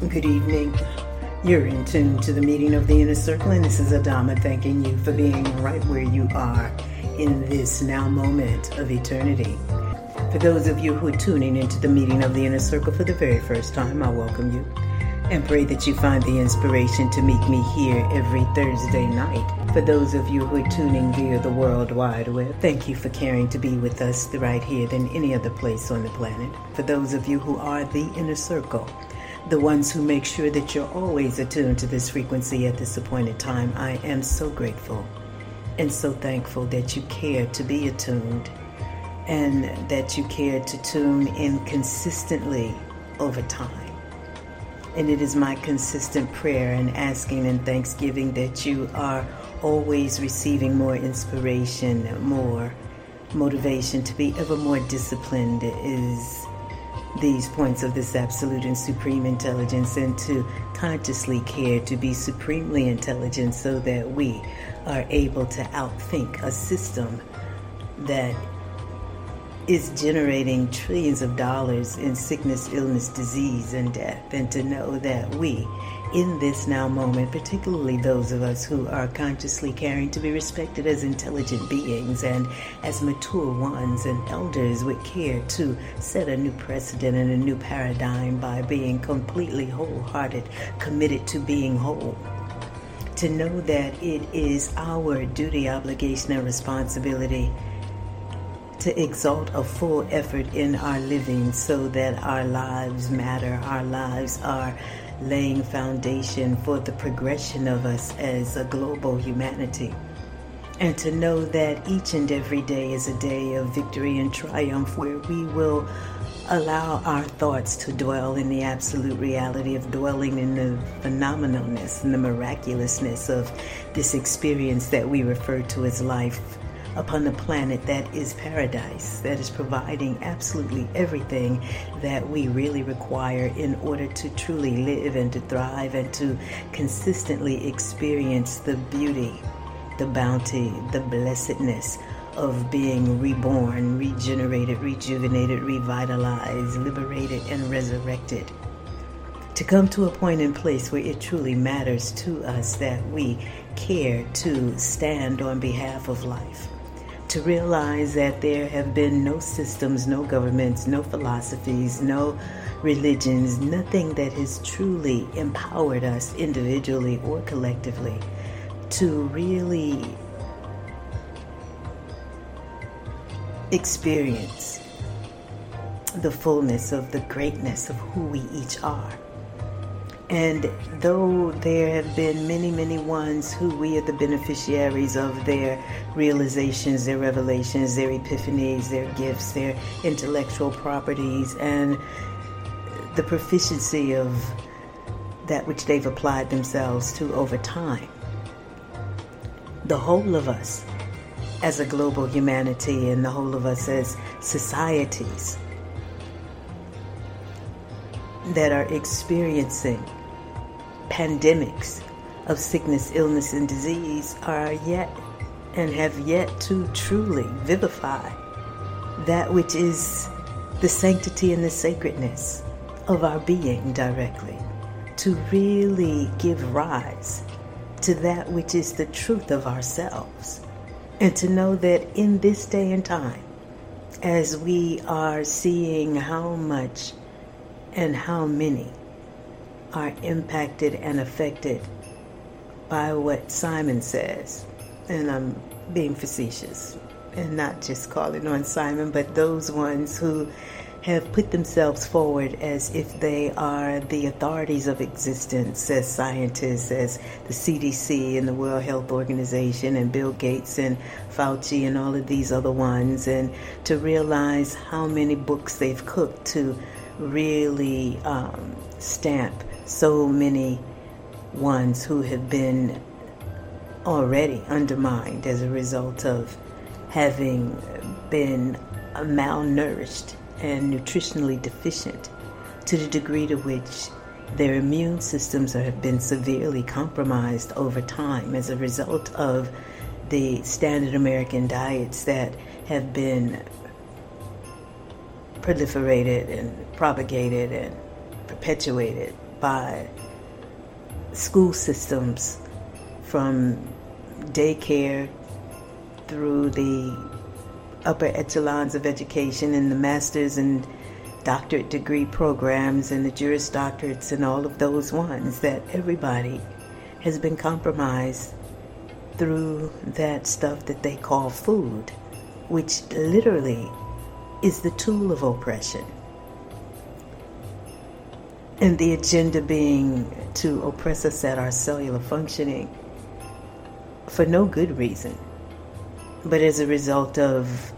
Good evening. You're in tune to the meeting of the inner circle, and this is Adama thanking you for being right where you are in this now moment of eternity. For those of you who are tuning into the meeting of the inner circle for the very first time, I welcome you and pray that you find the inspiration to meet me here every Thursday night. For those of you who are tuning via the World Wide Web, thank you for caring to be with us right here than any other place on the planet. For those of you who are the inner circle, the ones who make sure that you're always attuned to this frequency at this appointed time, I am so grateful and so thankful that you care to be attuned and that you care to tune in consistently over time. And it is my consistent prayer and asking and thanksgiving that you are always receiving more inspiration, more motivation to be ever more disciplined is these points of this absolute and supreme intelligence and to consciously care to be supremely intelligent so that we are able to outthink a system that is generating trillions of dollars in sickness, illness, disease, and death, and to know that we, in this now moment, particularly those of us who are consciously caring to be respected as intelligent beings and as mature ones and elders with care to set a new precedent and a new paradigm by being completely wholehearted, committed to being whole to know that it is our duty, obligation, and responsibility to exalt a full effort in our living so that our lives matter. Our lives are laying foundation for the progression of us as a global humanity. And to know that each and every day is a day of victory and triumph where we will allow our thoughts to dwell in the absolute reality of dwelling in the phenomenalness and the miraculousness of this experience that we refer to as life upon the planet that is paradise, that is providing absolutely everything that we really require in order to truly live and to thrive and to consistently experience the beauty, the bounty, the blessedness of being reborn, regenerated, rejuvenated, revitalized, liberated, and resurrected. To come to a point in place where it truly matters to us that we care to stand on behalf of life to realize that there have been no systems, no governments, no philosophies, no religions, nothing that has truly empowered us individually or collectively to really experience the fullness of the greatness of who we each are. And though there have been many, many ones who we are the beneficiaries of their realizations, their revelations, their epiphanies, their gifts, their intellectual properties, and the proficiency of that which they've applied themselves to over time. The whole of us as a global humanity and the whole of us as societies that are experiencing pandemics of sickness, illness, and disease are yet and have yet to truly vivify that which is the sanctity and the sacredness of our being directly, to really give rise to that which is the truth of ourselves, and to know that in this day and time, as we are seeing how much and how many are impacted and affected by what Simon says. And I'm being facetious and not just calling on Simon, but those ones who have put themselves forward as if they are the authorities of existence, as scientists, as the CDC and the World Health Organization, and Bill Gates and Fauci and all of these other ones, and to realize how many books they've cooked to really um, stamp so many ones who have been already undermined as a result of having been malnourished and nutritionally deficient to the degree to which their immune systems have been severely compromised over time as a result of the standard American diets that have been proliferated and propagated and perpetuated by school systems from daycare through the upper echelons of education and the master's and doctorate degree programs and the Juris Doctorates and all of those ones that everybody has been compromised through that stuff that they call food, which literally is the tool of oppression. And the agenda being to oppress us at our cellular functioning for no good reason, but as a result of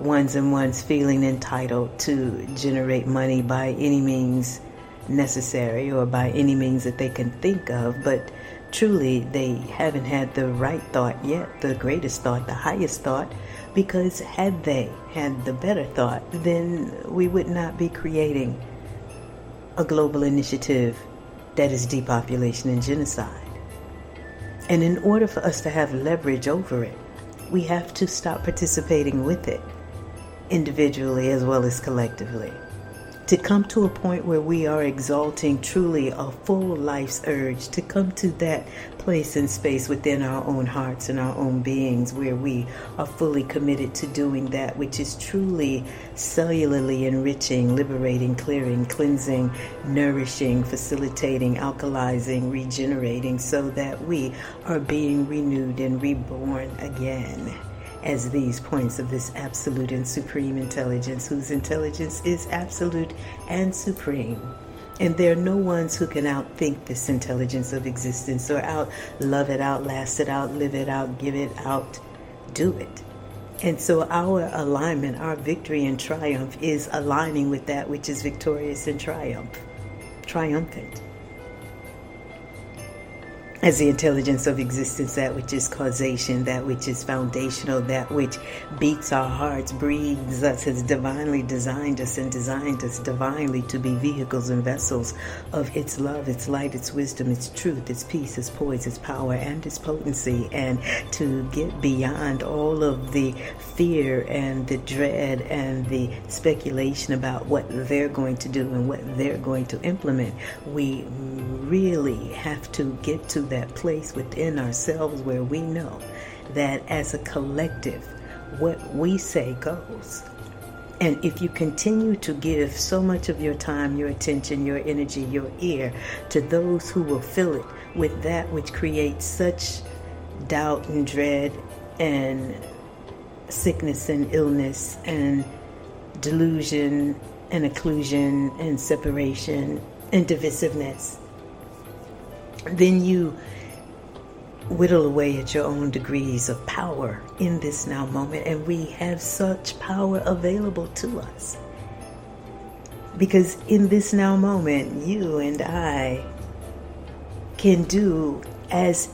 ones and ones feeling entitled to generate money by any means necessary or by any means that they can think of, but truly they haven't had the right thought yet, the greatest thought, the highest thought, because had they had the better thought, then we would not be creating a global initiative that is depopulation and genocide. And in order for us to have leverage over it, we have to stop participating with it individually as well as collectively to come to a point where we are exalting truly a full life's urge, to come to that place and space within our own hearts and our own beings where we are fully committed to doing that which is truly cellularly enriching, liberating, clearing, cleansing, nourishing, facilitating, alkalizing, regenerating, so that we are being renewed and reborn again as these points of this absolute and supreme intelligence, whose intelligence is absolute and supreme. And there are no ones who can outthink this intelligence of existence or out love it, outlast it, outlive it, out give it, out do it. And so our alignment, our victory and triumph is aligning with that which is victorious and triumph, triumphant as the intelligence of existence, that which is causation, that which is foundational, that which beats our hearts, breathes us, has divinely designed us and designed us divinely to be vehicles and vessels of its love, its light, its wisdom, its truth, its peace, its poise, its power, and its potency, and to get beyond all of the fear and the dread and the speculation about what they're going to do and what they're going to implement. We really have to get to that place within ourselves where we know that as a collective, what we say goes. And if you continue to give so much of your time, your attention, your energy, your ear to those who will fill it with that which creates such doubt and dread and sickness and illness and delusion and occlusion and separation and divisiveness, then you whittle away at your own degrees of power in this now moment. And we have such power available to us. Because in this now moment, you and I can do as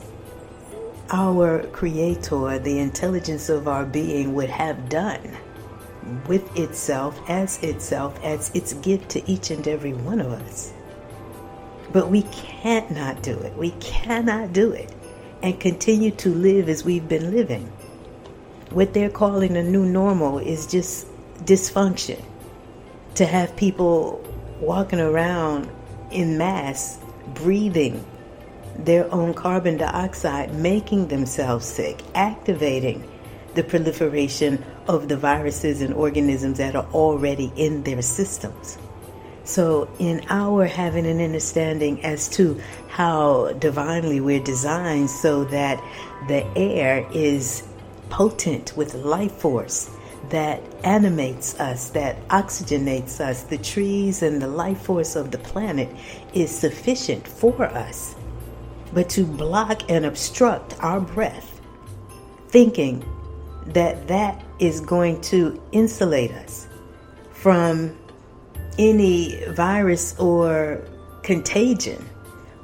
our Creator, the intelligence of our being, would have done with itself, as itself, as its gift to each and every one of us. But we can't not do it. We cannot do it and continue to live as we've been living. What they're calling a new normal is just dysfunction. To have people walking around in mass, breathing their own carbon dioxide, making themselves sick, activating the proliferation of the viruses and organisms that are already in their systems. So, in our having an understanding as to how divinely we're designed so that the air is potent with life force that animates us, that oxygenates us, the trees and the life force of the planet is sufficient for us. But to block and obstruct our breath, thinking that that is going to insulate us from any virus or contagion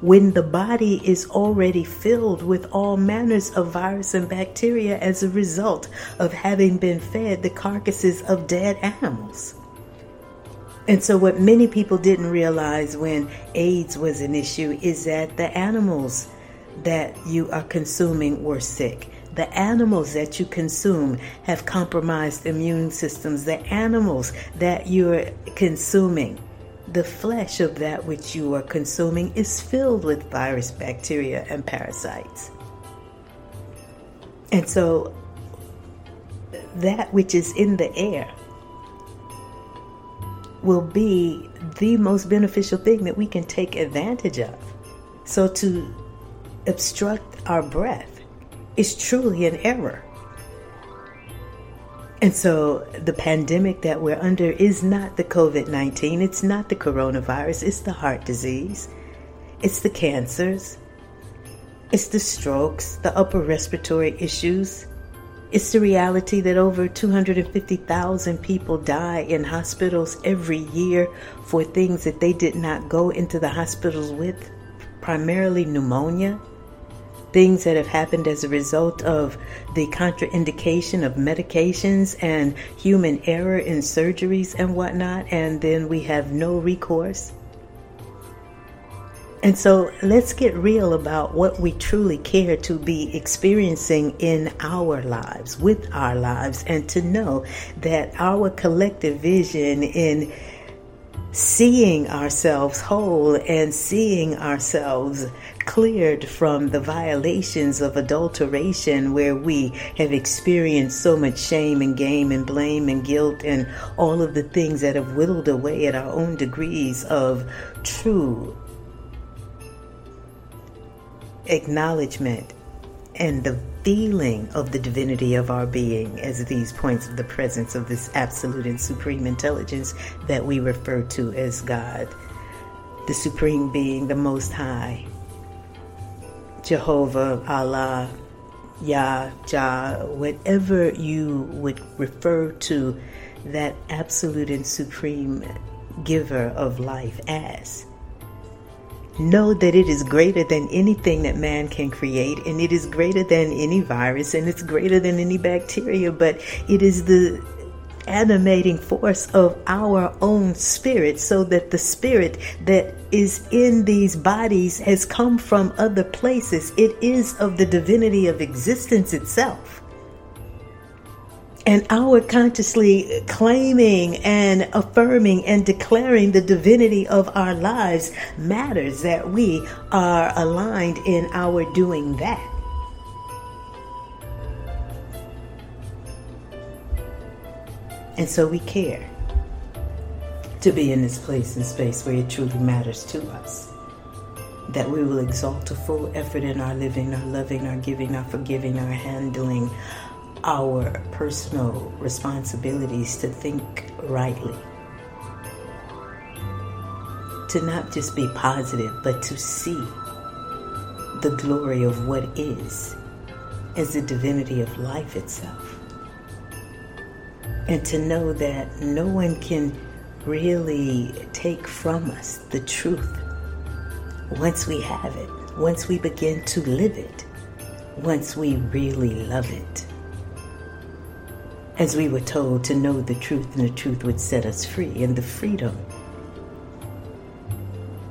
when the body is already filled with all manners of virus and bacteria as a result of having been fed the carcasses of dead animals. And so, what many people didn't realize when AIDS was an issue is that the animals that you are consuming were sick. The animals that you consume have compromised immune systems. The animals that you're consuming, the flesh of that which you are consuming is filled with virus, bacteria, and parasites. And so, that which is in the air will be the most beneficial thing that we can take advantage of. So, to obstruct our breath is truly an error. And so the pandemic that we're under is not the COVID 19, it's not the coronavirus, it's the heart disease, it's the cancers, it's the strokes, the upper respiratory issues. It's the reality that over 250,000 people die in hospitals every year for things that they did not go into the hospitals with, primarily pneumonia, things that have happened as a result of the contraindication of medications and human error in surgeries and whatnot, and then we have no recourse. And so let's get real about what we truly care to be experiencing in our lives, with our lives, and to know that our collective vision in seeing ourselves whole and seeing ourselves cleared from the violations of adulteration where we have experienced so much shame and game and blame and guilt and all of the things that have whittled away at our own degrees of true acknowledgement and the feeling of the divinity of our being as these points of the presence of this absolute and supreme intelligence that we refer to as God, the supreme being, the most high, Jehovah, Allah, Yah, Jah, whatever you would refer to that absolute and supreme giver of life as. Know that it is greater than anything that man can create, and it is greater than any virus, and it's greater than any bacteria, but it is the animating force of our own spirit, so that the spirit that is in these bodies has come from other places. It is of the divinity of existence itself. And our consciously claiming and affirming and declaring the divinity of our lives matters that we are aligned in our doing that. And so we care to be in this place and space where it truly matters to us. That we will exalt a full effort in our living, our loving, our giving, our forgiving, our handling, our personal responsibilities to think rightly. To not just be positive, but to see the glory of what is as the divinity of life itself. And to know that no one can really take from us the truth once we have it, once we begin to live it, once we really love it as we were told to know the truth and the truth would set us free. And the freedom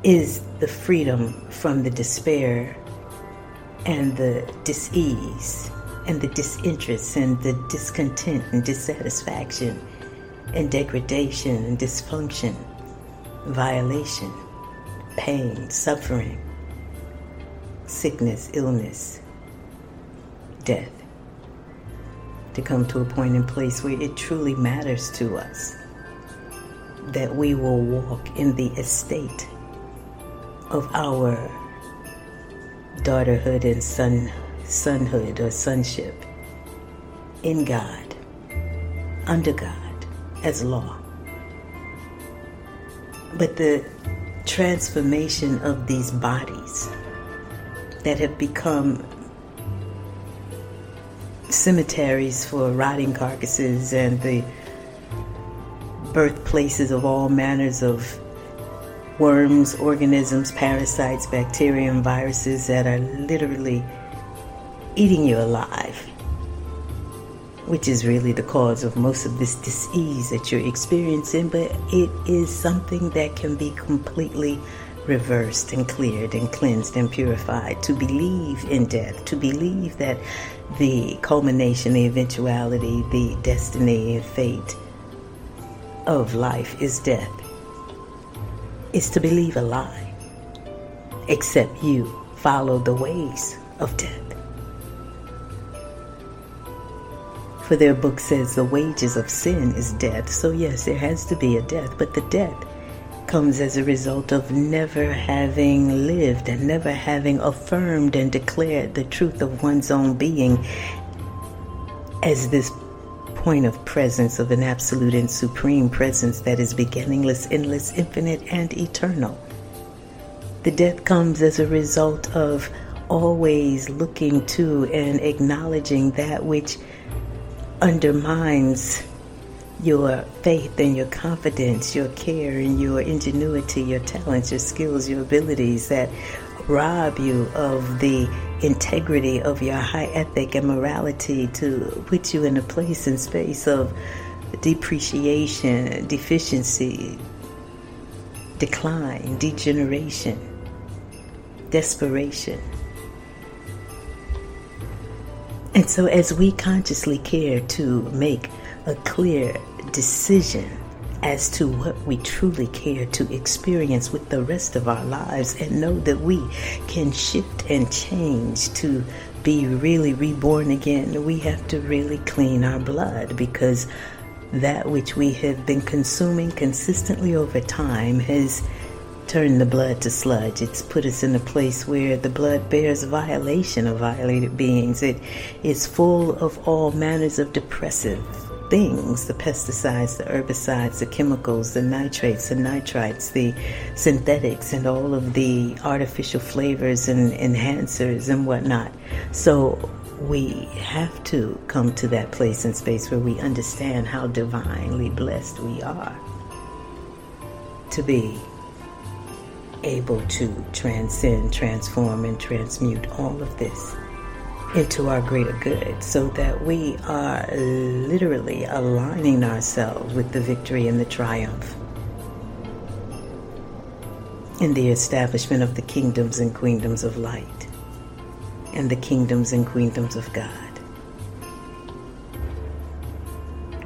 is the freedom from the despair and the disease and the disinterest and the discontent and dissatisfaction and degradation and dysfunction, violation, pain, suffering, sickness, illness, death to come to a point and place where it truly matters to us that we will walk in the estate of our daughterhood and son sonhood or sonship in God, under God, as law. But the transformation of these bodies that have become cemeteries for rotting carcasses and the birthplaces of all manners of worms, organisms, parasites, bacteria, and viruses that are literally eating you alive, which is really the cause of most of this disease that you're experiencing, but it is something that can be completely reversed and cleared and cleansed and purified. To believe in death, to believe that the culmination, the eventuality, the destiny and fate of life is death. is to believe a lie, except you follow the ways of death. For their book says the wages of sin is death. So, yes, there has to be a death, but the death comes as a result of never having lived and never having affirmed and declared the truth of one's own being as this point of presence of an absolute and supreme presence that is beginningless, endless, infinite, and eternal. The death comes as a result of always looking to and acknowledging that which undermines your faith and your confidence, your care and your ingenuity, your talents, your skills, your abilities that rob you of the integrity of your high ethic and morality to put you in a place and space of depreciation, deficiency, decline, degeneration, desperation. And so, as we consciously care to make a clear decision as to what we truly care to experience with the rest of our lives and know that we can shift and change to be really reborn again, we have to really clean our blood because that which we have been consuming consistently over time has turned the blood to sludge. It's put us in a place where the blood bears violation of violated beings. It is full of all manners of depressive things the pesticides, the herbicides, the chemicals, the nitrates, the nitrites, the synthetics, and all of the artificial flavors and enhancers and whatnot. So we have to come to that place and space where we understand how divinely blessed we are to be able to transcend, transform, and transmute all of this into our greater good so that we are literally aligning ourselves with the victory and the triumph in the establishment of the kingdoms and queendoms of light and the kingdoms and queendoms of God.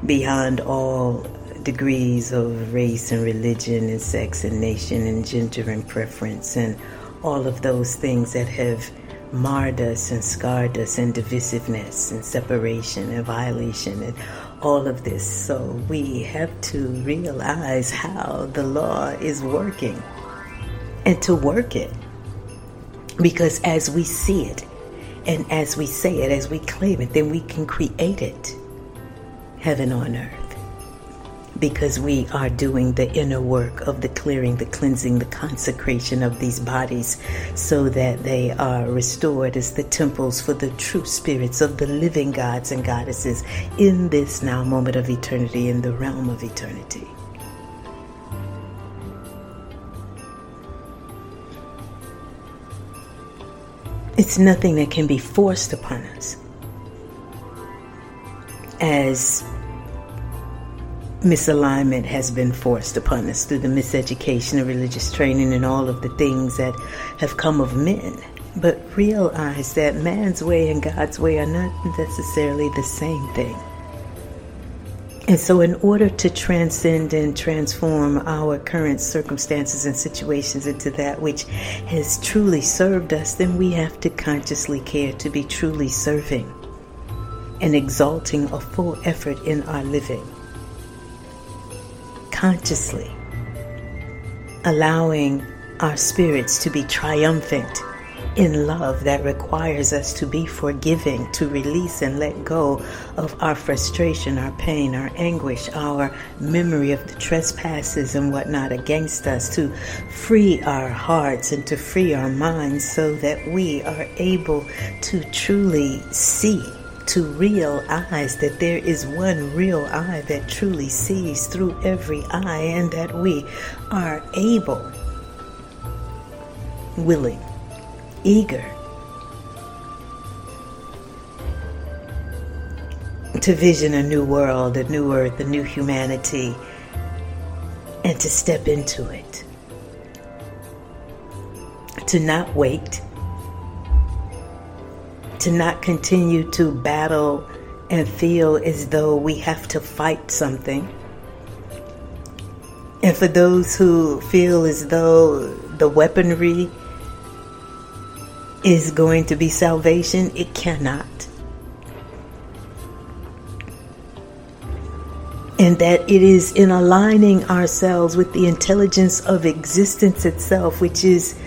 Beyond all degrees of race and religion and sex and nation and gender and preference and all of those things that have marred us and scarred us and divisiveness and separation and violation and all of this. So we have to realize how the law is working and to work it. Because as we see it and as we say it, as we claim it, then we can create it heaven on earth because we are doing the inner work of the clearing, the cleansing, the consecration of these bodies so that they are restored as the temples for the true spirits of the living gods and goddesses in this now moment of eternity, in the realm of eternity. It's nothing that can be forced upon us as misalignment has been forced upon us through the miseducation of religious training and all of the things that have come of men. But realize that man's way and God's way are not necessarily the same thing. And so, in order to transcend and transform our current circumstances and situations into that which has truly served us, then we have to consciously care to be truly serving and exalting a full effort in our living consciously allowing our spirits to be triumphant in love that requires us to be forgiving, to release and let go of our frustration, our pain, our anguish, our memory of the trespasses and whatnot against us, to free our hearts and to free our minds so that we are able to truly see to real eyes that there is one real eye that truly sees through every eye and that we are able, willing, eager to vision a new world, a new earth, a new humanity, and to step into it. To not wait to not continue to battle and feel as though we have to fight something And for those who feel as though the weaponry is going to be salvation, it cannot. And that it is in aligning ourselves with the intelligence of existence itself, which is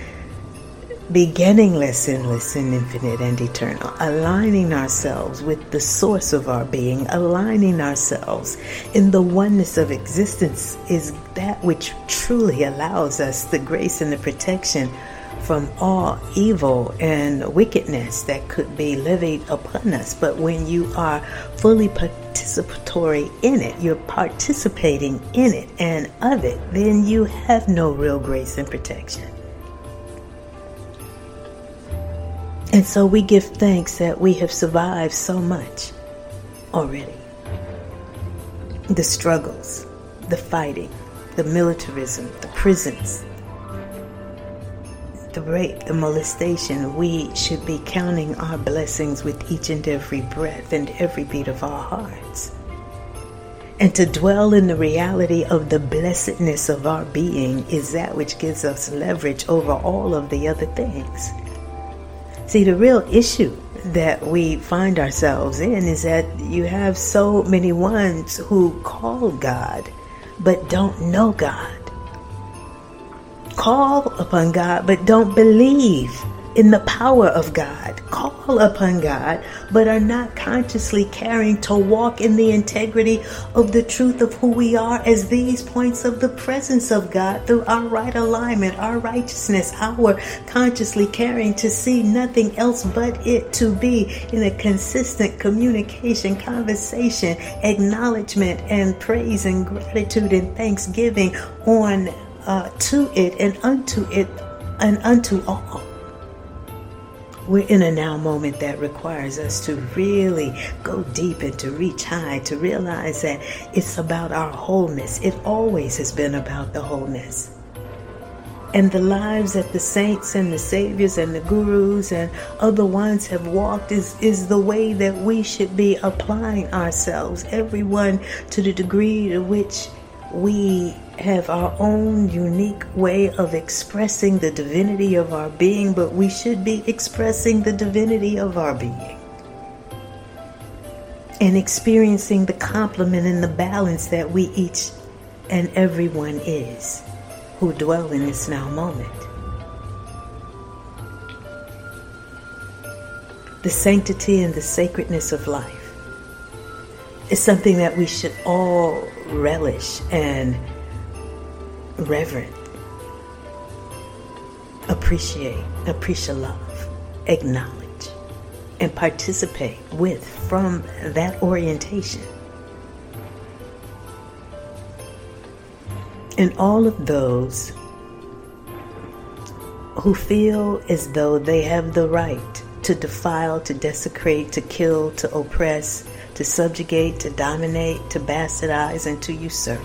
beginningless, endless, and infinite and eternal, aligning ourselves with the source of our being, aligning ourselves in the oneness of existence is that which truly allows us the grace and the protection from all evil and wickedness that could be levied upon us. But when you are fully participatory in it, you're participating in it and of it, then you have no real grace and protection. And so we give thanks that we have survived so much already. The struggles, the fighting, the militarism, the prisons, the rape, the molestation, we should be counting our blessings with each and every breath and every beat of our hearts. And to dwell in the reality of the blessedness of our being is that which gives us leverage over all of the other things. See, the real issue that we find ourselves in is that you have so many ones who call God but don't know God. Call upon God but don't believe in the power of God, call upon God, but are not consciously caring to walk in the integrity of the truth of who we are as these points of the presence of God through our right alignment, our righteousness, our consciously caring to see nothing else but it to be in a consistent communication, conversation, acknowledgement, and praise and gratitude and thanksgiving on uh, to it and unto it and unto all we're in a now moment that requires us to really go deep and to reach high, to realize that it's about our wholeness. It always has been about the wholeness. And the lives that the saints and the saviors and the gurus and other ones have walked is, is the way that we should be applying ourselves, everyone to the degree to which we have our own unique way of expressing the divinity of our being, but we should be expressing the divinity of our being and experiencing the complement and the balance that we each and everyone is who dwell in this now moment. The sanctity and the sacredness of life is something that we should all relish and reverent, appreciate, appreciate love, acknowledge, and participate with from that orientation. And all of those who feel as though they have the right to defile, to desecrate, to kill, to oppress, to subjugate, to dominate, to bastardize, and to usurp.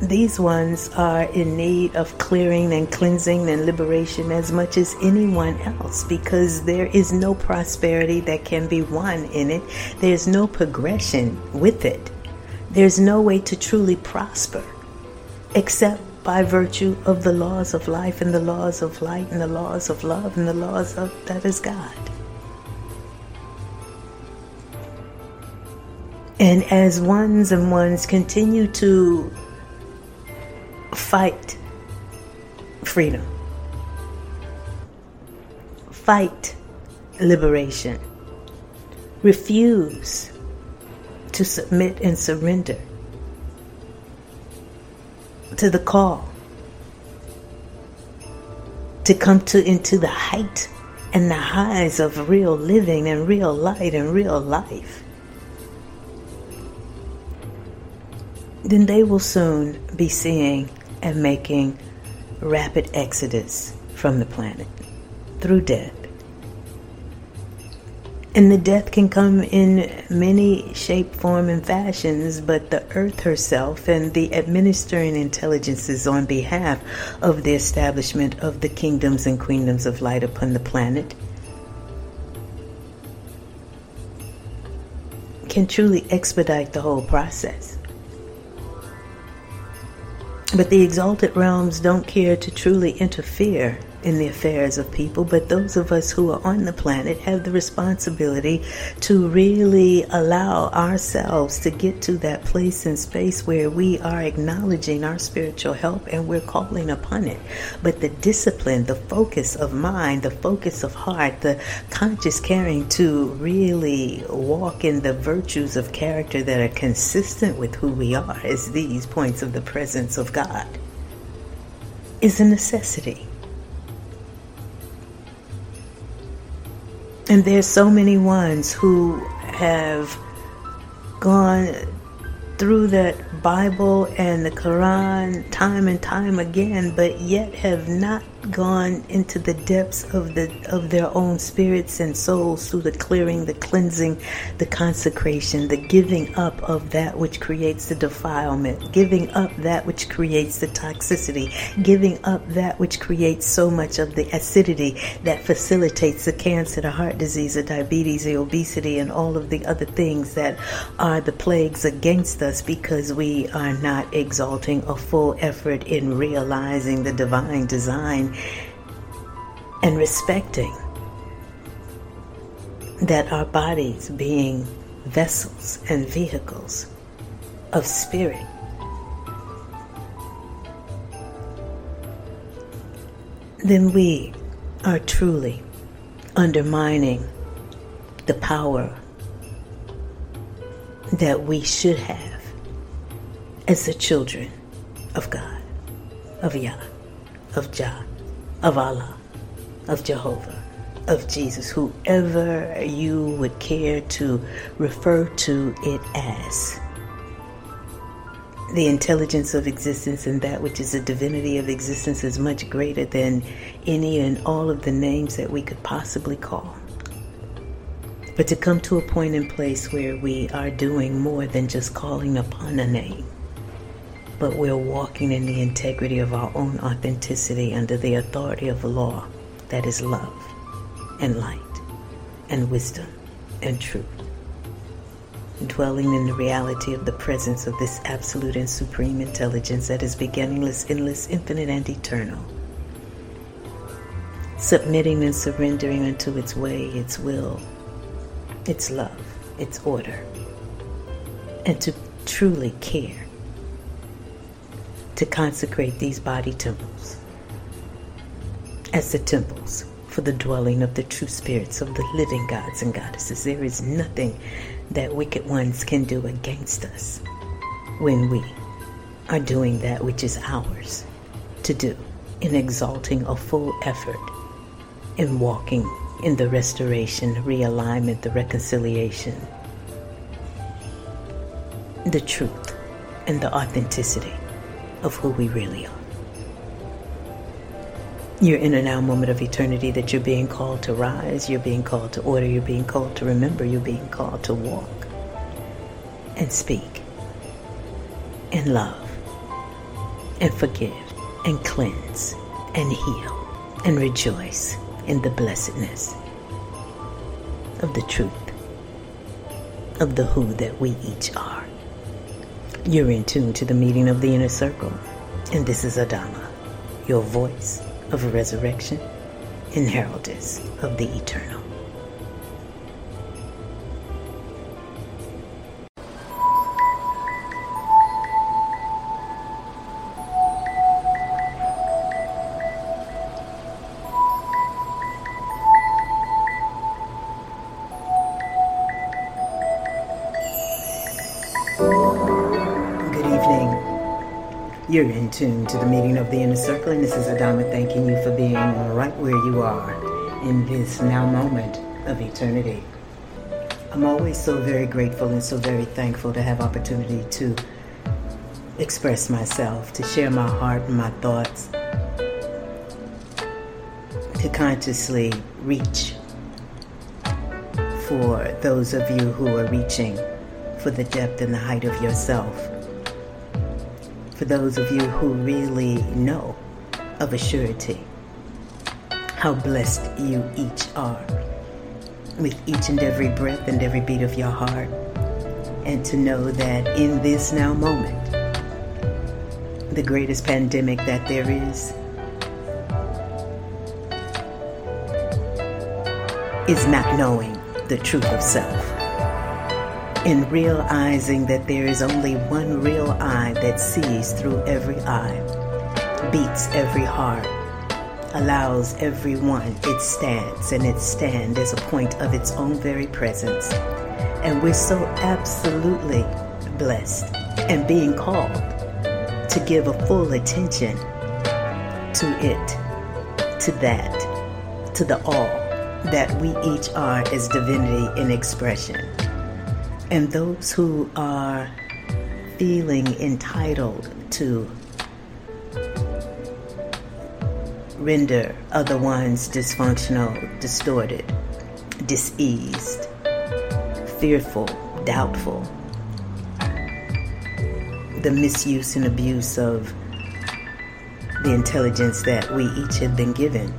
These ones are in need of clearing and cleansing and liberation as much as anyone else because there is no prosperity that can be won in it. There's no progression with it. There's no way to truly prosper except by virtue of the laws of life and the laws of light and the laws of love and the laws of that is God. And as ones and ones continue to fight freedom, fight liberation, refuse to submit and surrender to the call to come to into the height and the highs of real living and real light and real life then they will soon be seeing and making rapid exodus from the planet through death. And the death can come in many shape, form, and fashions, but the earth herself and the administering intelligences on behalf of the establishment of the kingdoms and queendoms of light upon the planet can truly expedite the whole process. But the exalted realms don't care to truly interfere in the affairs of people, but those of us who are on the planet have the responsibility to really allow ourselves to get to that place and space where we are acknowledging our spiritual help and we're calling upon it. But the discipline, the focus of mind, the focus of heart, the conscious caring to really walk in the virtues of character that are consistent with who we are as these points of the presence of God is a necessity. And there's so many ones who have gone through that Bible and the Quran time and time again, but yet have not gone into the depths of the of their own spirits and souls through the clearing, the cleansing, the consecration, the giving up of that which creates the defilement, giving up that which creates the toxicity, giving up that which creates so much of the acidity that facilitates the cancer, the heart disease, the diabetes, the obesity, and all of the other things that are the plagues against us because we are not exalting a full effort in realizing the divine design and respecting that our bodies being vessels and vehicles of spirit. Then we are truly undermining the power that we should have as the children of God, of Yah, of Jah of Allah, of Jehovah, of Jesus, whoever you would care to refer to it as. The intelligence of existence and that which is the divinity of existence is much greater than any and all of the names that we could possibly call. But to come to a point in place where we are doing more than just calling upon a name but we're walking in the integrity of our own authenticity under the authority of law that is love and light and wisdom and truth. Dwelling in the reality of the presence of this absolute and supreme intelligence that is beginningless, endless, infinite, and eternal. Submitting and surrendering unto its way, its will, its love, its order, and to truly care to consecrate these body temples as the temples for the dwelling of the true spirits of the living gods and goddesses. There is nothing that wicked ones can do against us when we are doing that which is ours to do in exalting a full effort in walking in the restoration, realignment, the reconciliation, the truth, and the authenticity of who we really are. You're in a now moment of eternity that you're being called to rise, you're being called to order, you're being called to remember, you're being called to walk and speak and love and forgive and cleanse and heal and rejoice in the blessedness of the truth of the who that we each are. You're in tune to the meeting of the inner circle, and this is Adama, your voice of resurrection and heraldess of the eternal. You're in tune to the meeting of the inner circle, and this is Adama thanking you for being right where you are in this now moment of eternity. I'm always so very grateful and so very thankful to have opportunity to express myself, to share my heart and my thoughts, to consciously reach for those of you who are reaching for the depth and the height of yourself for those of you who really know of a surety how blessed you each are with each and every breath and every beat of your heart, and to know that in this now moment, the greatest pandemic that there is is not knowing the truth of self. In realizing that there is only one real eye that sees through every eye, beats every heart, allows everyone its stance and its stand as a point of its own very presence. And we're so absolutely blessed and being called to give a full attention to it, to that, to the all that we each are as divinity in expression. And those who are feeling entitled to render other ones dysfunctional, distorted, diseased, fearful, doubtful, the misuse and abuse of the intelligence that we each have been given,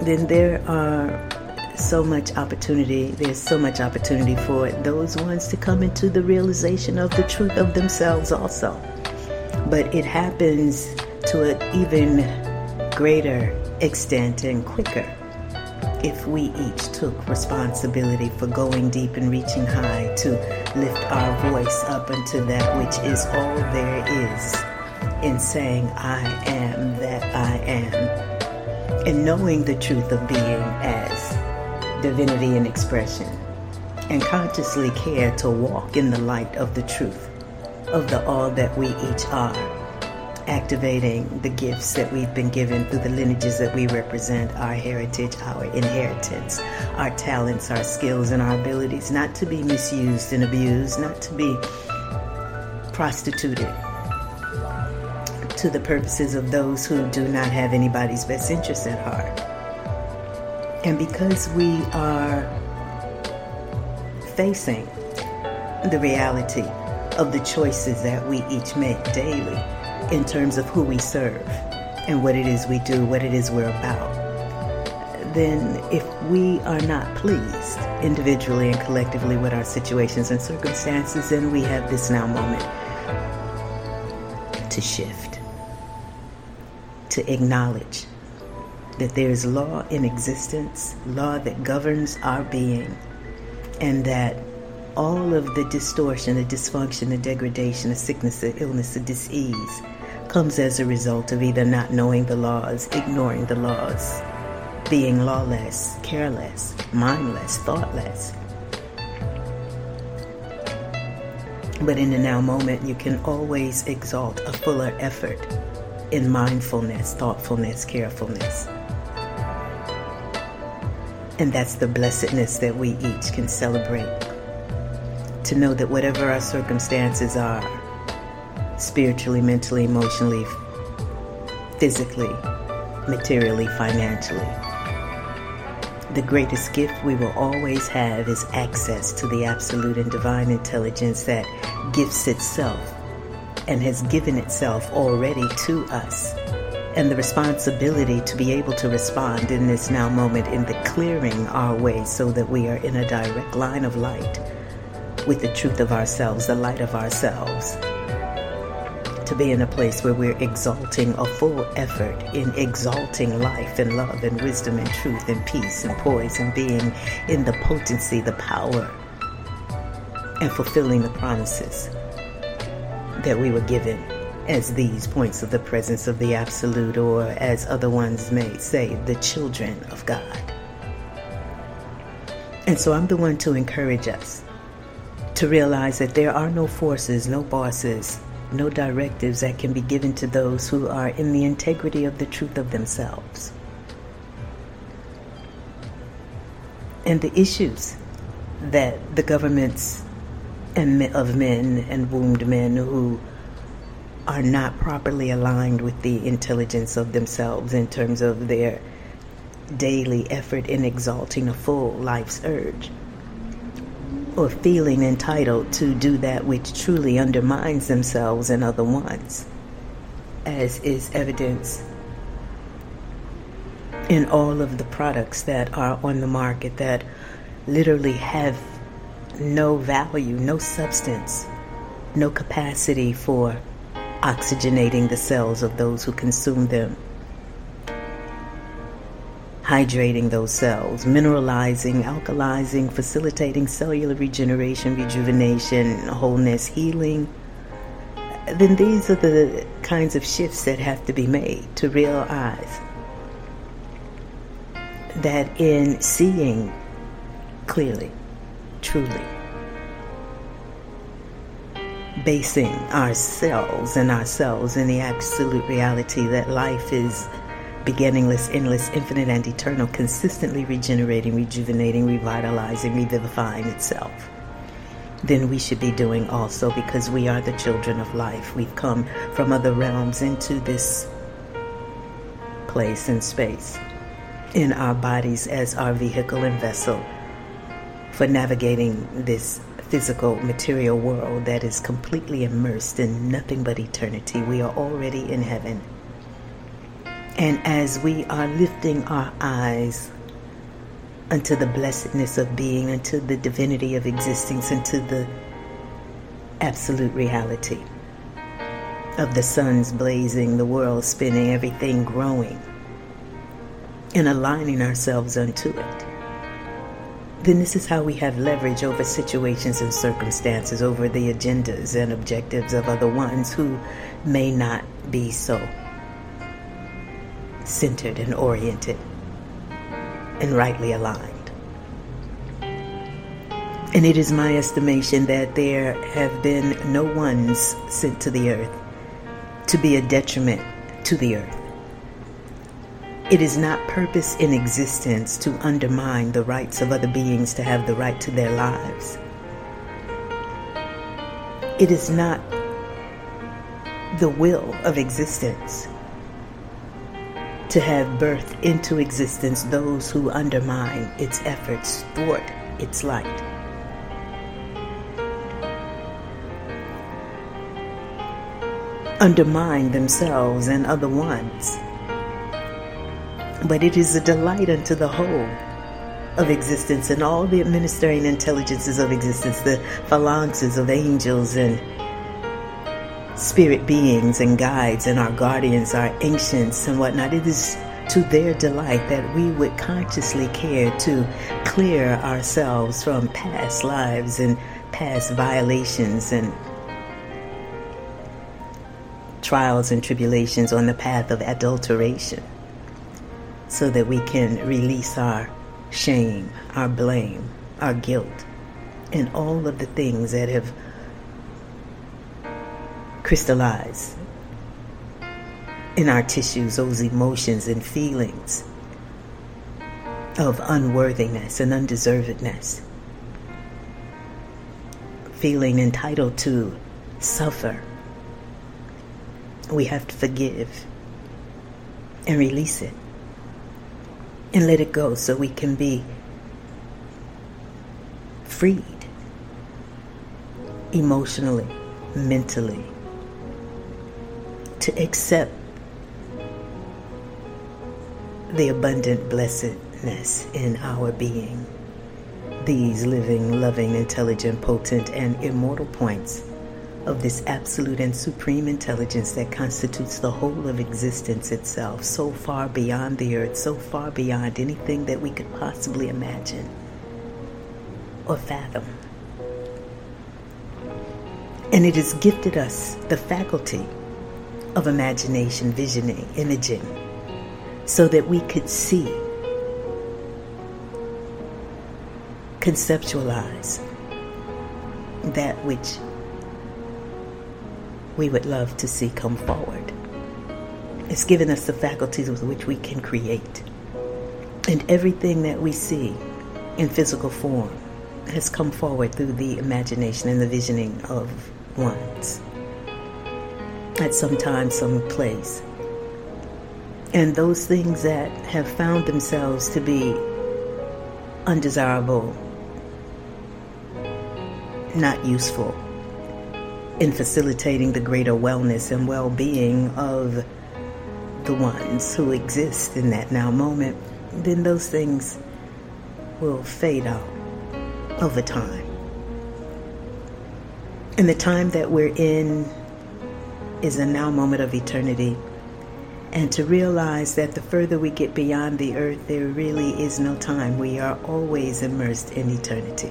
then there are so much opportunity. There's so much opportunity for those ones to come into the realization of the truth of themselves also. But it happens to an even greater extent and quicker if we each took responsibility for going deep and reaching high to lift our voice up unto that which is all there is in saying, I am that I am, and knowing the truth of being as divinity in expression, and consciously care to walk in the light of the truth of the all that we each are activating the gifts that we've been given through the lineages that we represent, our heritage, our inheritance, our talents, our skills, and our abilities, not to be misused and abused, not to be prostituted to the purposes of those who do not have anybody's best interest at heart. And because we are facing the reality of the choices that we each make daily, in terms of who we serve and what it is we do, what it is we're about, then if we are not pleased individually and collectively with our situations and circumstances, then we have this now moment to shift, to acknowledge that there is law in existence, law that governs our being, and that all of the distortion, the dysfunction, the degradation, the sickness, the illness, the disease comes as a result of either not knowing the laws, ignoring the laws, being lawless, careless, mindless, thoughtless. But in the now moment, you can always exalt a fuller effort in mindfulness, thoughtfulness, carefulness. And that's the blessedness that we each can celebrate. To know that whatever our circumstances are, spiritually, mentally, emotionally, physically, materially, financially. The greatest gift we will always have is access to the absolute and divine intelligence that gifts itself and has given itself already to us. And the responsibility to be able to respond in this now moment in the clearing our way so that we are in a direct line of light with the truth of ourselves, the light of ourselves. To be in a place where we're exalting a full effort in exalting life and love and wisdom and truth and peace and poise and being in the potency, the power, and fulfilling the promises that we were given as these points of the presence of the Absolute, or as other ones may say, the children of God. And so I'm the one to encourage us to realize that there are no forces, no bosses, no directives that can be given to those who are in the integrity of the truth of themselves. And the issues that the governments and of men and wombed men who are not properly aligned with the intelligence of themselves in terms of their daily effort in exalting a full life's urge or feeling entitled to do that which truly undermines themselves and other ones, as is evidence in all of the products that are on the market that literally have no value, no substance, no capacity for oxygenating the cells of those who consume them, hydrating those cells, mineralizing, alkalizing, facilitating cellular regeneration, rejuvenation, wholeness, healing, then these are the kinds of shifts that have to be made to realize that in seeing clearly, truly, basing ourselves and ourselves in the absolute reality that life is beginningless, endless, infinite, and eternal, consistently regenerating, rejuvenating, revitalizing, revivifying itself, then we should be doing also because we are the children of life. We've come from other realms into this place and space in our bodies as our vehicle and vessel for navigating this physical material world that is completely immersed in nothing but eternity. We are already in heaven. And as we are lifting our eyes unto the blessedness of being, unto the divinity of existence, unto the absolute reality of the suns blazing, the world spinning, everything growing, and aligning ourselves unto it then this is how we have leverage over situations and circumstances, over the agendas and objectives of other ones who may not be so centered and oriented and rightly aligned. And it is my estimation that there have been no ones sent to the earth to be a detriment to the earth. It is not purpose in existence to undermine the rights of other beings to have the right to their lives. It is not the will of existence to have birth into existence those who undermine its efforts, thwart its light. Undermine themselves and other ones but it is a delight unto the whole of existence and all the administering intelligences of existence, the phalanxes of angels and spirit beings and guides and our guardians, our ancients and whatnot. It is to their delight that we would consciously care to clear ourselves from past lives and past violations and trials and tribulations on the path of adulteration so that we can release our shame, our blame, our guilt, and all of the things that have crystallized in our tissues, those emotions and feelings of unworthiness and undeservedness, feeling entitled to suffer. We have to forgive and release it and let it go so we can be freed emotionally, mentally, to accept the abundant blessedness in our being, these living, loving, intelligent, potent, and immortal points of this absolute and supreme intelligence that constitutes the whole of existence itself, so far beyond the earth, so far beyond anything that we could possibly imagine or fathom. And it has gifted us the faculty of imagination, visioning, imaging, so that we could see, conceptualize that which we would love to see come forward. It's given us the faculties with which we can create. And everything that we see in physical form has come forward through the imagination and the visioning of ones at some time, some place. And those things that have found themselves to be undesirable, not useful, in facilitating the greater wellness and well being of the ones who exist in that now moment, then those things will fade out over time. And the time that we're in is a now moment of eternity. And to realize that the further we get beyond the earth, there really is no time. We are always immersed in eternity.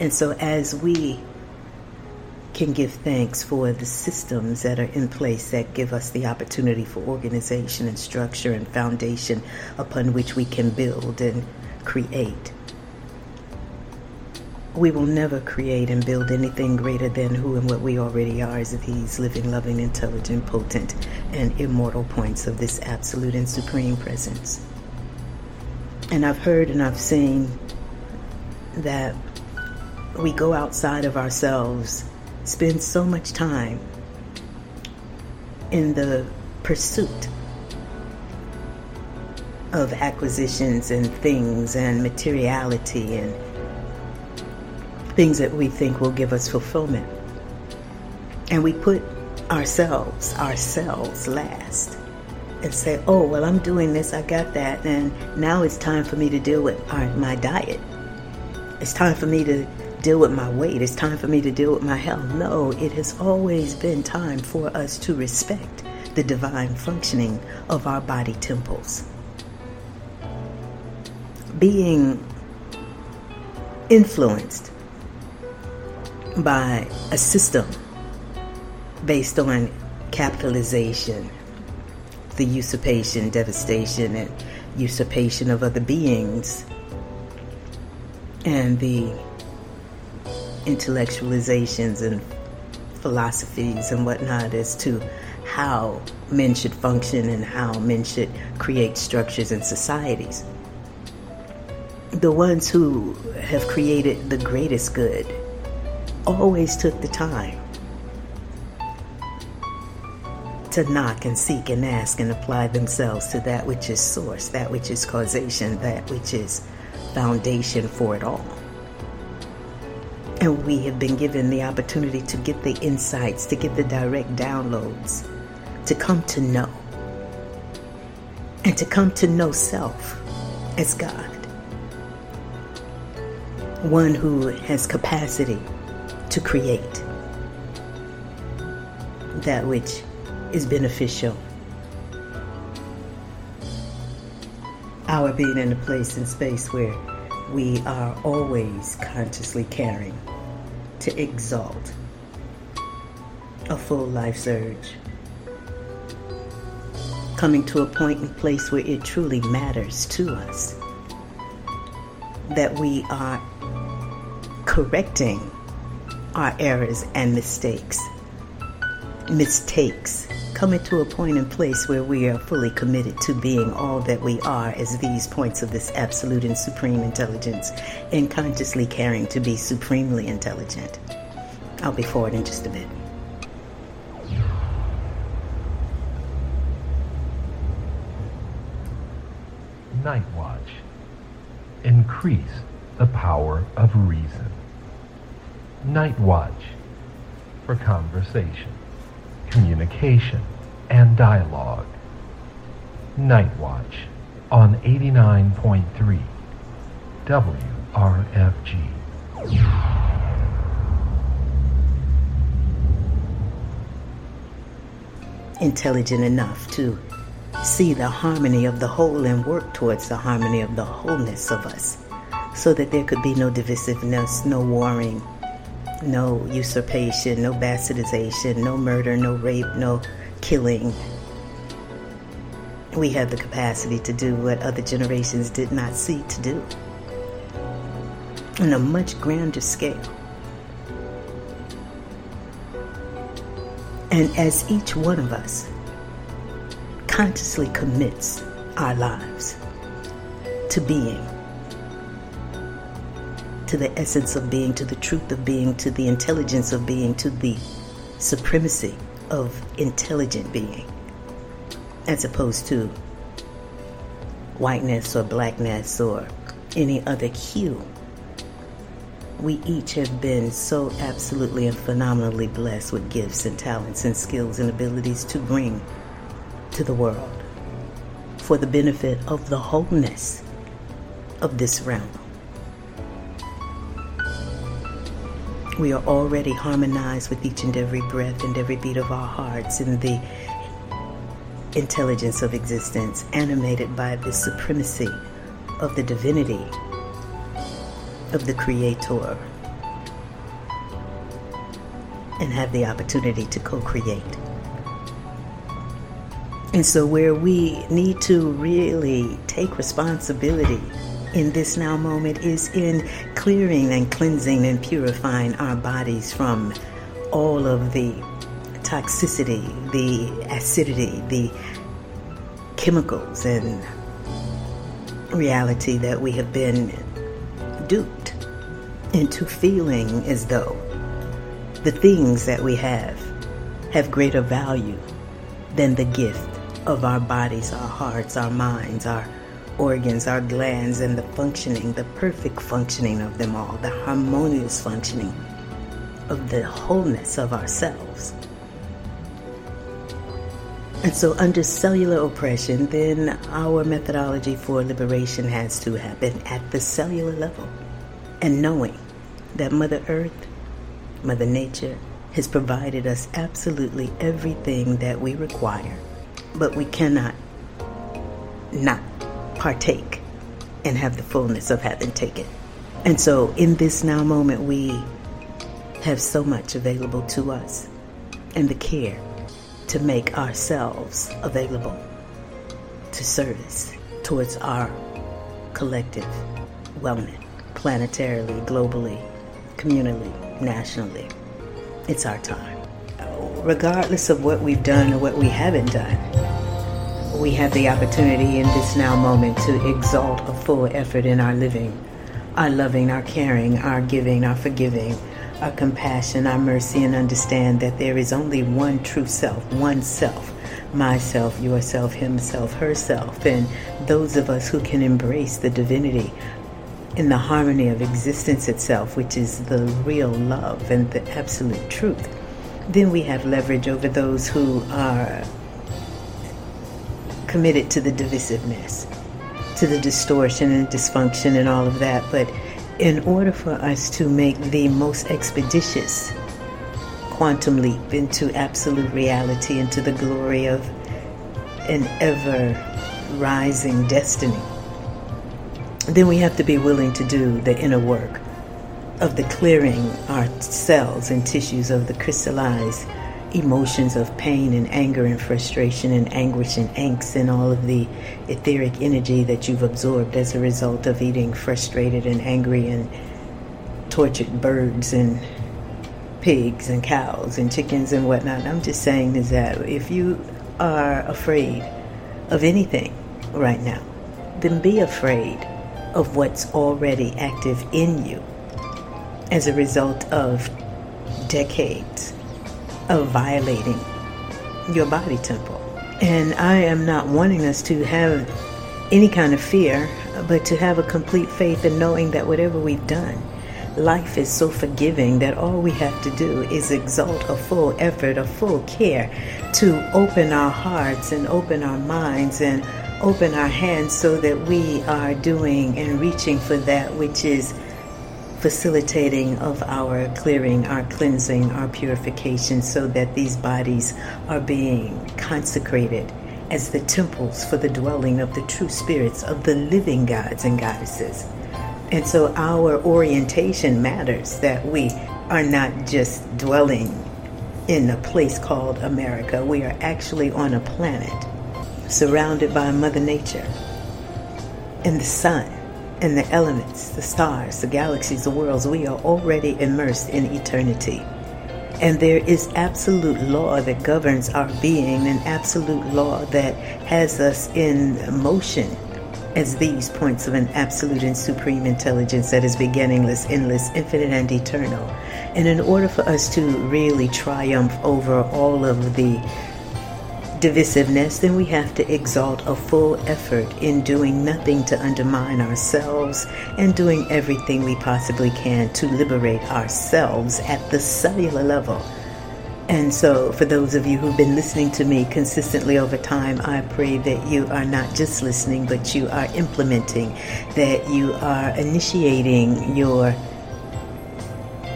And so, as we can give thanks for the systems that are in place that give us the opportunity for organization and structure and foundation upon which we can build and create we will never create and build anything greater than who and what we already are as these living, loving, intelligent, potent, and immortal points of this absolute and supreme presence. And I've heard and I've seen that we go outside of ourselves, spend so much time in the pursuit of acquisitions and things and materiality and things that we think will give us fulfillment. And we put ourselves, ourselves last and say, oh, well, I'm doing this, I got that, and now it's time for me to deal with my diet. It's time for me to deal with my weight. It's time for me to deal with my health. No, it has always been time for us to respect the divine functioning of our body temples. Being influenced by a system based on capitalization, the usurpation, devastation, and usurpation of other beings, and the intellectualizations and philosophies and whatnot as to how men should function and how men should create structures and societies. The ones who have created the greatest good always took the time to knock and seek and ask and apply themselves to that which is source, that which is causation, that which is foundation for it all. And we have been given the opportunity to get the insights, to get the direct downloads, to come to know, and to come to know self as God. One who has capacity to create that which is beneficial. Our being in a place and space where we are always consciously caring to exalt a full life surge. Coming to a point and place where it truly matters to us that we are correcting our errors and mistakes. Mistakes coming to a point and place where we are fully committed to being all that we are as these points of this absolute and supreme intelligence and consciously caring to be supremely intelligent. I'll be forward in just a bit. Night Watch. Increase the power of reason. Night Watch for conversation, communication, and dialogue. Night Watch on 89.3 WRFG. Intelligent enough to see the harmony of the whole and work towards the harmony of the wholeness of us so that there could be no divisiveness, no warring, no usurpation, no bastardization, no murder, no rape, no killing. We have the capacity to do what other generations did not see to do on a much grander scale. And as each one of us consciously commits our lives to being to the essence of being, to the truth of being, to the intelligence of being, to the supremacy of intelligent being, as opposed to whiteness or blackness or any other hue. We each have been so absolutely and phenomenally blessed with gifts and talents and skills and abilities to bring to the world for the benefit of the wholeness of this realm. We are already harmonized with each and every breath and every beat of our hearts in the intelligence of existence, animated by the supremacy of the divinity of the Creator, and have the opportunity to co create. And so, where we need to really take responsibility in this now moment is in clearing and cleansing and purifying our bodies from all of the toxicity, the acidity, the chemicals and reality that we have been duped into feeling as though the things that we have have greater value than the gift of our bodies, our hearts, our minds, our organs, our glands, and the functioning, the perfect functioning of them all, the harmonious functioning of the wholeness of ourselves. And so, under cellular oppression, then our methodology for liberation has to happen at the cellular level. And knowing that Mother Earth, Mother Nature, has provided us absolutely everything that we require, but we cannot not partake and have the fullness of having taken. And so, in this now moment, we have so much available to us and the care to make ourselves available to service towards our collective wellness, planetarily, globally, communally, nationally. It's our time. Regardless of what we've done or what we haven't done, we have the opportunity in this now moment to exalt a full effort in our living, our loving, our caring, our giving, our forgiving, our compassion, our mercy, and understand that there is only one true self, one self, myself, yourself, himself, herself, and those of us who can embrace the divinity in the harmony of existence itself, which is the real love and the absolute truth. Then we have leverage over those who are committed to the divisiveness, to the distortion and dysfunction and all of that. But in order for us to make the most expeditious quantum leap into absolute reality, into the glory of an ever rising destiny, then we have to be willing to do the inner work of the clearing our cells and tissues of the crystallized emotions of pain and anger and frustration and anguish and angst and all of the etheric energy that you've absorbed as a result of eating frustrated and angry and tortured birds and pigs and cows and chickens and whatnot. I'm just saying is that if you are afraid of anything right now, then be afraid of what's already active in you as a result of decades of violating your body temple. And I am not wanting us to have any kind of fear, but to have a complete faith in knowing that whatever we've done, life is so forgiving that all we have to do is exalt a full effort, a full care to open our hearts and open our minds and open our hands so that we are doing and reaching for that which is facilitating of our clearing, our cleansing, our purification, so that these bodies are being consecrated as the temples for the dwelling of the true spirits of the living gods and goddesses. And so our orientation matters that we are not just dwelling in a place called America. We are actually on a planet surrounded by Mother Nature and the sun and the elements, the stars, the galaxies, the worlds, we are already immersed in eternity. And there is absolute law that governs our being, an absolute law that has us in motion as these points of an absolute and supreme intelligence that is beginningless, endless, infinite, and eternal. And in order for us to really triumph over all of the divisiveness, then we have to exalt a full effort in doing nothing to undermine ourselves and doing everything we possibly can to liberate ourselves at the cellular level. And so, for those of you who've been listening to me consistently over time, I pray that you are not just listening, but you are implementing, that you are initiating your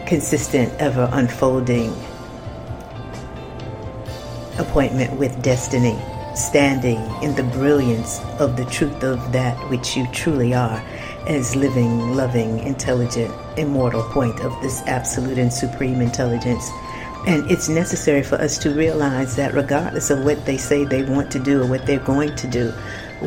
consistent, ever unfolding appointment with destiny, standing in the brilliance of the truth of that which you truly are as living, loving, intelligent, immortal point of this absolute and supreme intelligence. And it's necessary for us to realize that regardless of what they say they want to do or what they're going to do,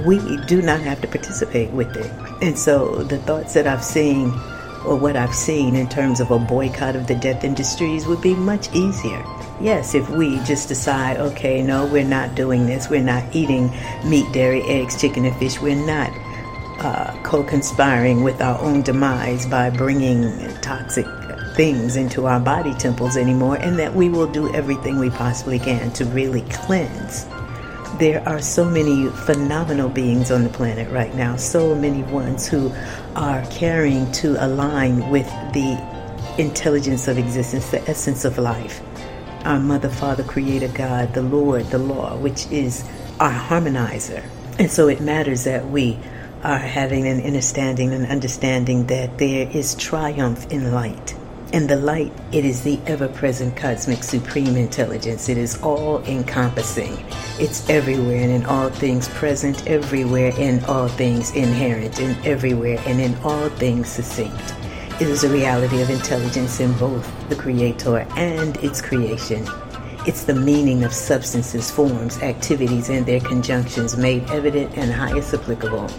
we do not have to participate with it. And so the thoughts that I've seen or what I've seen in terms of a boycott of the death industries would be much easier. Yes, if we just decide, okay, no, we're not doing this, we're not eating meat, dairy, eggs, chicken, and fish, we're not uh, co conspiring with our own demise by bringing toxic things into our body temples anymore, and that we will do everything we possibly can to really cleanse. There are so many phenomenal beings on the planet right now, so many ones who are carrying to align with the intelligence of existence, the essence of life. Our Mother, Father, Creator, God, the Lord, the Law, which is our harmonizer. And so it matters that we are having an understanding and understanding that there is triumph in light. And the light, it is the ever present cosmic supreme intelligence. It is all encompassing. It's everywhere and in all things present, everywhere and all things inherent, and everywhere and in all things succinct. It is a reality of intelligence in both the Creator and its creation. It's the meaning of substances, forms, activities, and their conjunctions made evident and highest applicable.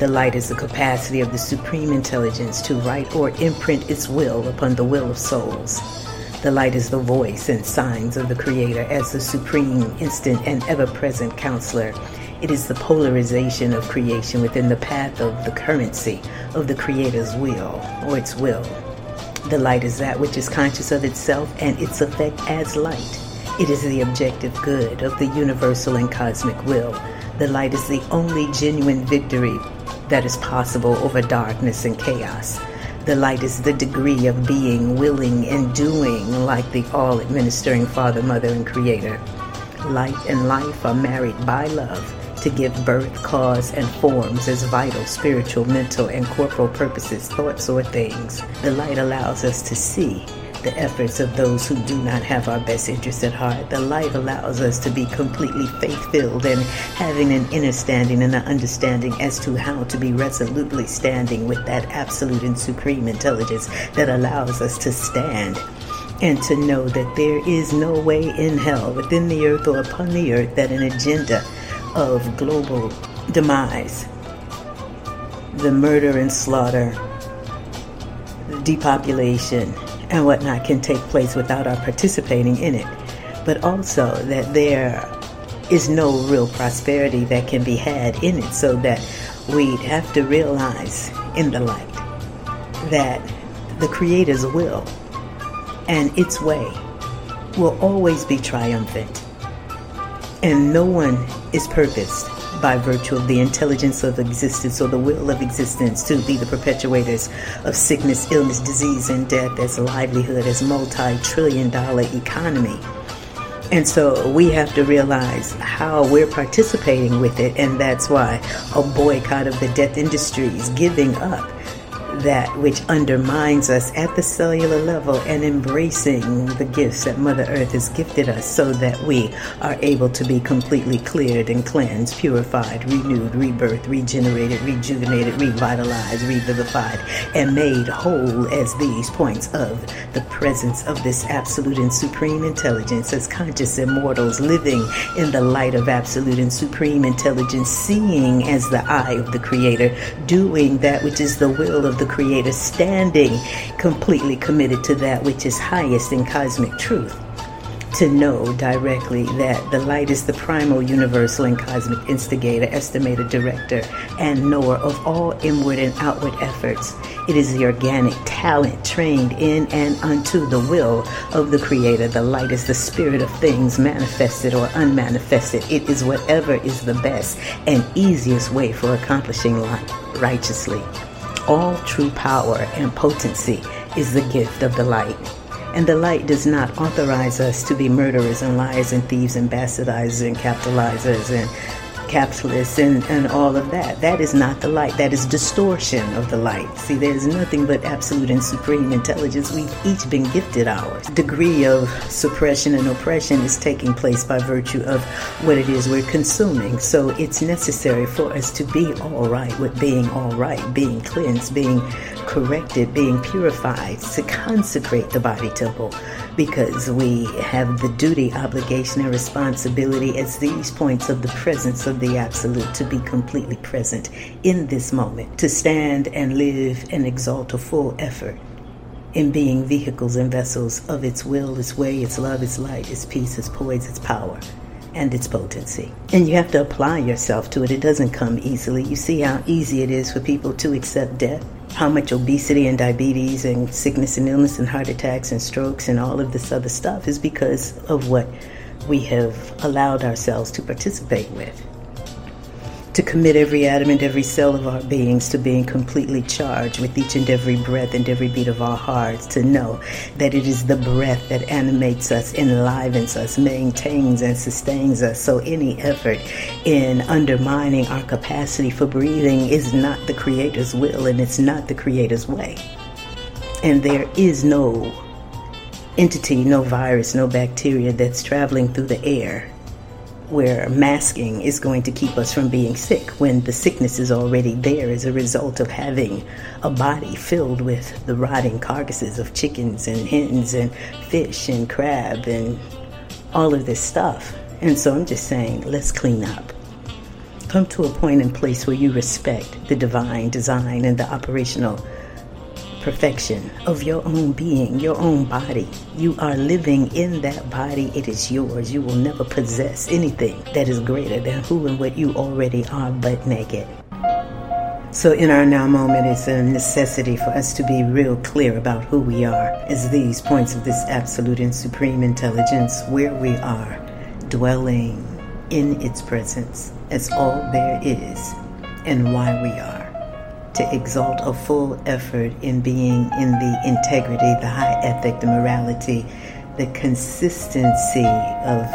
The light is the capacity of the supreme intelligence to write or imprint its will upon the will of souls. The light is the voice and signs of the Creator as the supreme, instant, and ever present counselor. It is the polarization of creation within the path of the currency of the Creator's will or its will. The light is that which is conscious of itself and its effect as light. It is the objective good of the universal and cosmic will. The light is the only genuine victory that is possible over darkness and chaos. The light is the degree of being willing and doing like the all administering Father, Mother, and Creator. Light and life are married by love to give birth, cause, and forms as vital, spiritual, mental, and corporal purposes, thoughts, or things. The light allows us to see the efforts of those who do not have our best interests at heart. The light allows us to be completely faith filled and having an inner standing and an understanding as to how to be resolutely standing with that absolute and supreme intelligence that allows us to stand and to know that there is no way in hell, within the earth or upon the earth, that an agenda of global demise, the murder and slaughter, the depopulation, and whatnot can take place without our participating in it, but also that there is no real prosperity that can be had in it, so that we have to realize in the light that the Creator's will and its way will always be triumphant, and no one is purposed by virtue of the intelligence of existence or the will of existence to be the perpetuators of sickness, illness, disease, and death as livelihood, as multi trillion dollar economy. And so we have to realize how we're participating with it, and that's why a boycott of the death industries, giving up that which undermines us at the cellular level and embracing the gifts that Mother Earth has gifted us so that we are able to be completely cleared and cleansed, purified, renewed, rebirthed, regenerated, rejuvenated, revitalized, revivified, and made whole as these points of the presence of this absolute and supreme intelligence as conscious immortals living in the light of absolute and supreme intelligence, seeing as the eye of the Creator, doing that which is the will of the Creator, standing completely committed to that which is highest in cosmic truth. To know directly that the light is the primal, universal, and cosmic instigator, estimator, director, and knower of all inward and outward efforts. It is the organic talent trained in and unto the will of the Creator. The light is the spirit of things manifested or unmanifested. It is whatever is the best and easiest way for accomplishing life righteously. All true power and potency is the gift of the light. And the light does not authorize us to be murderers and liars and thieves and bastardizers and capitalizers and capitalists and, and all of that. That is not the light. That is distortion of the light. See, there's nothing but absolute and supreme intelligence. We've each been gifted ours. Degree of suppression and oppression is taking place by virtue of what it is we're consuming. So it's necessary for us to be all right with being all right, being cleansed, being corrected, being purified, to consecrate the body temple because we have the duty, obligation, and responsibility as these points of the presence of the Absolute to be completely present in this moment, to stand and live and exalt a full effort in being vehicles and vessels of its will, its way, its love, its light, its peace, its poise, its power, and its potency. And you have to apply yourself to it. It doesn't come easily. You see how easy it is for people to accept death how much obesity and diabetes and sickness and illness and heart attacks and strokes and all of this other stuff is because of what we have allowed ourselves to participate with to commit every atom and every cell of our beings to being completely charged with each and every breath and every beat of our hearts, to know that it is the breath that animates us, enlivens us, maintains and sustains us. So any effort in undermining our capacity for breathing is not the Creator's will and it's not the Creator's way. And there is no entity, no virus, no bacteria that's traveling through the air where masking is going to keep us from being sick when the sickness is already there as a result of having a body filled with the rotting carcasses of chickens and hens and fish and crab and all of this stuff. And so I'm just saying, let's clean up. Come to a point and place where you respect the divine design and the operational perfection of your own being, your own body. You are living in that body. It is yours. You will never possess anything that is greater than who and what you already are, but naked. So, in our now moment, it's a necessity for us to be real clear about who we are as these points of this absolute and supreme intelligence, where we are, dwelling in its presence as all there is, and why we are to exalt a full effort in being in the integrity, the high ethic, the morality, the consistency of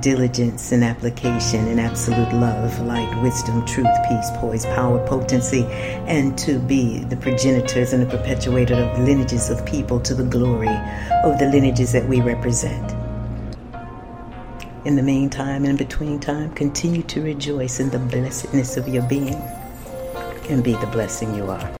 diligence and application and absolute love, light, wisdom, truth, peace, poise, power, potency, and to be the progenitors and the perpetuator of lineages of people to the glory of the lineages that we represent. In the meantime, in between time, continue to rejoice in the blessedness of your being and be the blessing you are.